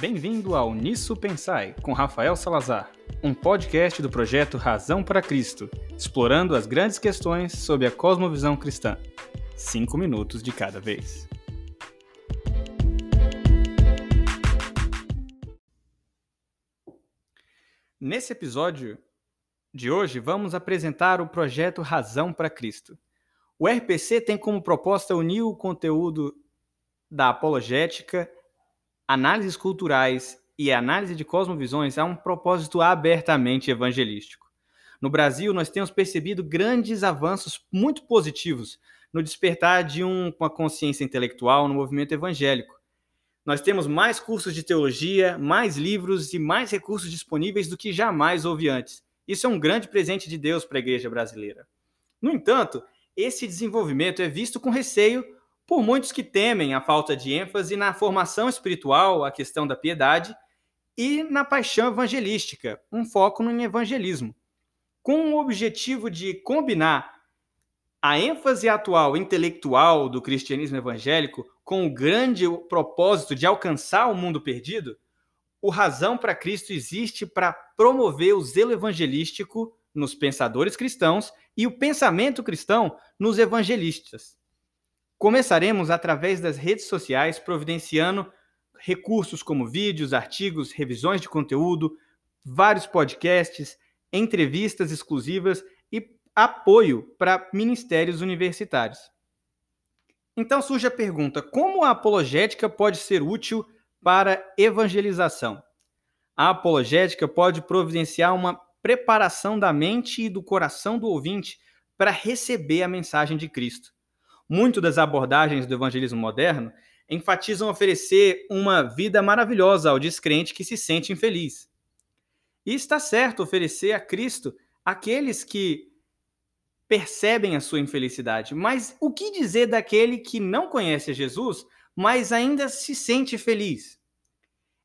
Bem-vindo ao Nisso Pensai, com Rafael Salazar, um podcast do projeto Razão para Cristo, explorando as grandes questões sobre a cosmovisão cristã. Cinco minutos de cada vez. Nesse episódio de hoje, vamos apresentar o projeto Razão para Cristo. O RPC tem como proposta unir o conteúdo da apologética análises culturais e análise de cosmovisões há um propósito abertamente evangelístico. No Brasil, nós temos percebido grandes avanços muito positivos no despertar de um, uma consciência intelectual no movimento evangélico. Nós temos mais cursos de teologia, mais livros e mais recursos disponíveis do que jamais houve antes. Isso é um grande presente de Deus para a igreja brasileira. No entanto, esse desenvolvimento é visto com receio por muitos que temem a falta de ênfase na formação espiritual, a questão da piedade, e na paixão evangelística, um foco no evangelismo, com o objetivo de combinar a ênfase atual intelectual do cristianismo evangélico com o grande propósito de alcançar o mundo perdido, o Razão para Cristo existe para promover o zelo evangelístico nos pensadores cristãos e o pensamento cristão nos evangelistas. Começaremos através das redes sociais, providenciando recursos como vídeos, artigos, revisões de conteúdo, vários podcasts, entrevistas exclusivas e apoio para ministérios universitários. Então surge a pergunta: como a apologética pode ser útil para evangelização? A apologética pode providenciar uma preparação da mente e do coração do ouvinte para receber a mensagem de Cristo muito das abordagens do evangelismo moderno enfatizam oferecer uma vida maravilhosa ao descrente que se sente infeliz. E está certo oferecer a Cristo aqueles que percebem a sua infelicidade, mas o que dizer daquele que não conhece Jesus, mas ainda se sente feliz?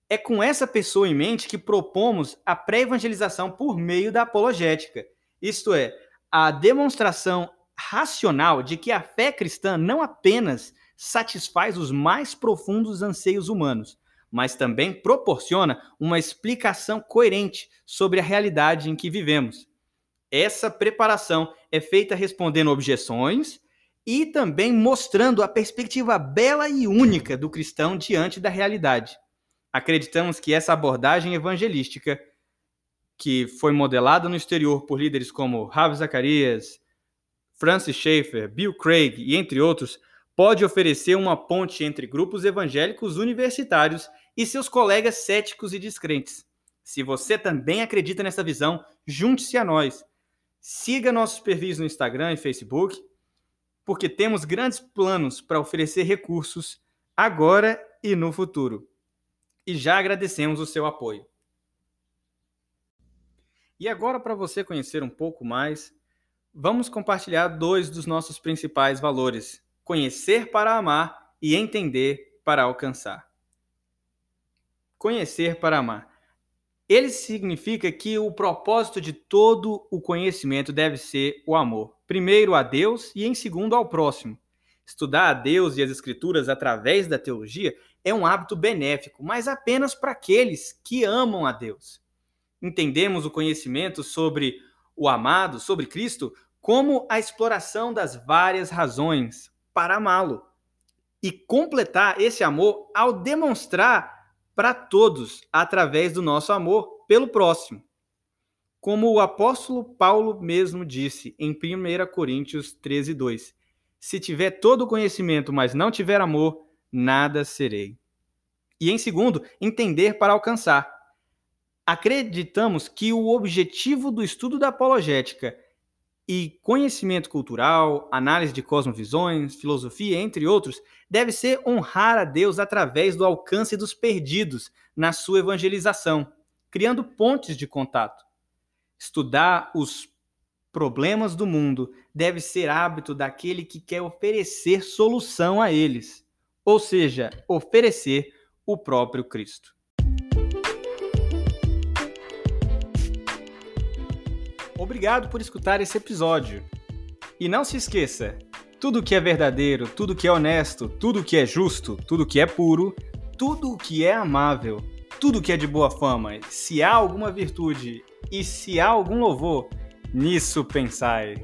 É com essa pessoa em mente que propomos a pré-evangelização por meio da apologética, isto é, a demonstração racional de que a fé cristã não apenas satisfaz os mais profundos anseios humanos, mas também proporciona uma explicação coerente sobre a realidade em que vivemos. Essa preparação é feita respondendo objeções e também mostrando a perspectiva bela e única do cristão diante da realidade. Acreditamos que essa abordagem evangelística, que foi modelada no exterior por líderes como Ravi Zacarias, Francis Schaeffer, Bill Craig e entre outros, pode oferecer uma ponte entre grupos evangélicos universitários e seus colegas céticos e descrentes. Se você também acredita nessa visão, junte-se a nós. Siga nossos perfis no Instagram e Facebook, porque temos grandes planos para oferecer recursos agora e no futuro. E já agradecemos o seu apoio. E agora, para você conhecer um pouco mais vamos compartilhar dois dos nossos principais valores: conhecer para amar e entender para alcançar. Conhecer para amar. Ele significa que o propósito de todo o conhecimento deve ser o amor. Primeiro a Deus e em segundo ao próximo. Estudar a Deus e as Escrituras através da teologia é um hábito benéfico, mas apenas para aqueles que amam a Deus. Entendemos o conhecimento sobre o amado, sobre Cristo, como a exploração das várias razões para amá-lo e completar esse amor ao demonstrar para todos através do nosso amor pelo próximo. Como o apóstolo Paulo mesmo disse em 1 Coríntios 13, 2: Se tiver todo conhecimento, mas não tiver amor, nada serei. E em segundo, entender para alcançar. Acreditamos que o objetivo do estudo da apologética e conhecimento cultural, análise de cosmovisões, filosofia, entre outros, deve ser honrar a Deus através do alcance dos perdidos na sua evangelização, criando pontes de contato. Estudar os problemas do mundo deve ser hábito daquele que quer oferecer solução a eles, ou seja, oferecer o próprio Cristo. Obrigado por escutar esse episódio. E não se esqueça: tudo que é verdadeiro, tudo que é honesto, tudo que é justo, tudo que é puro, tudo que é amável, tudo que é de boa fama. Se há alguma virtude e se há algum louvor, nisso pensai.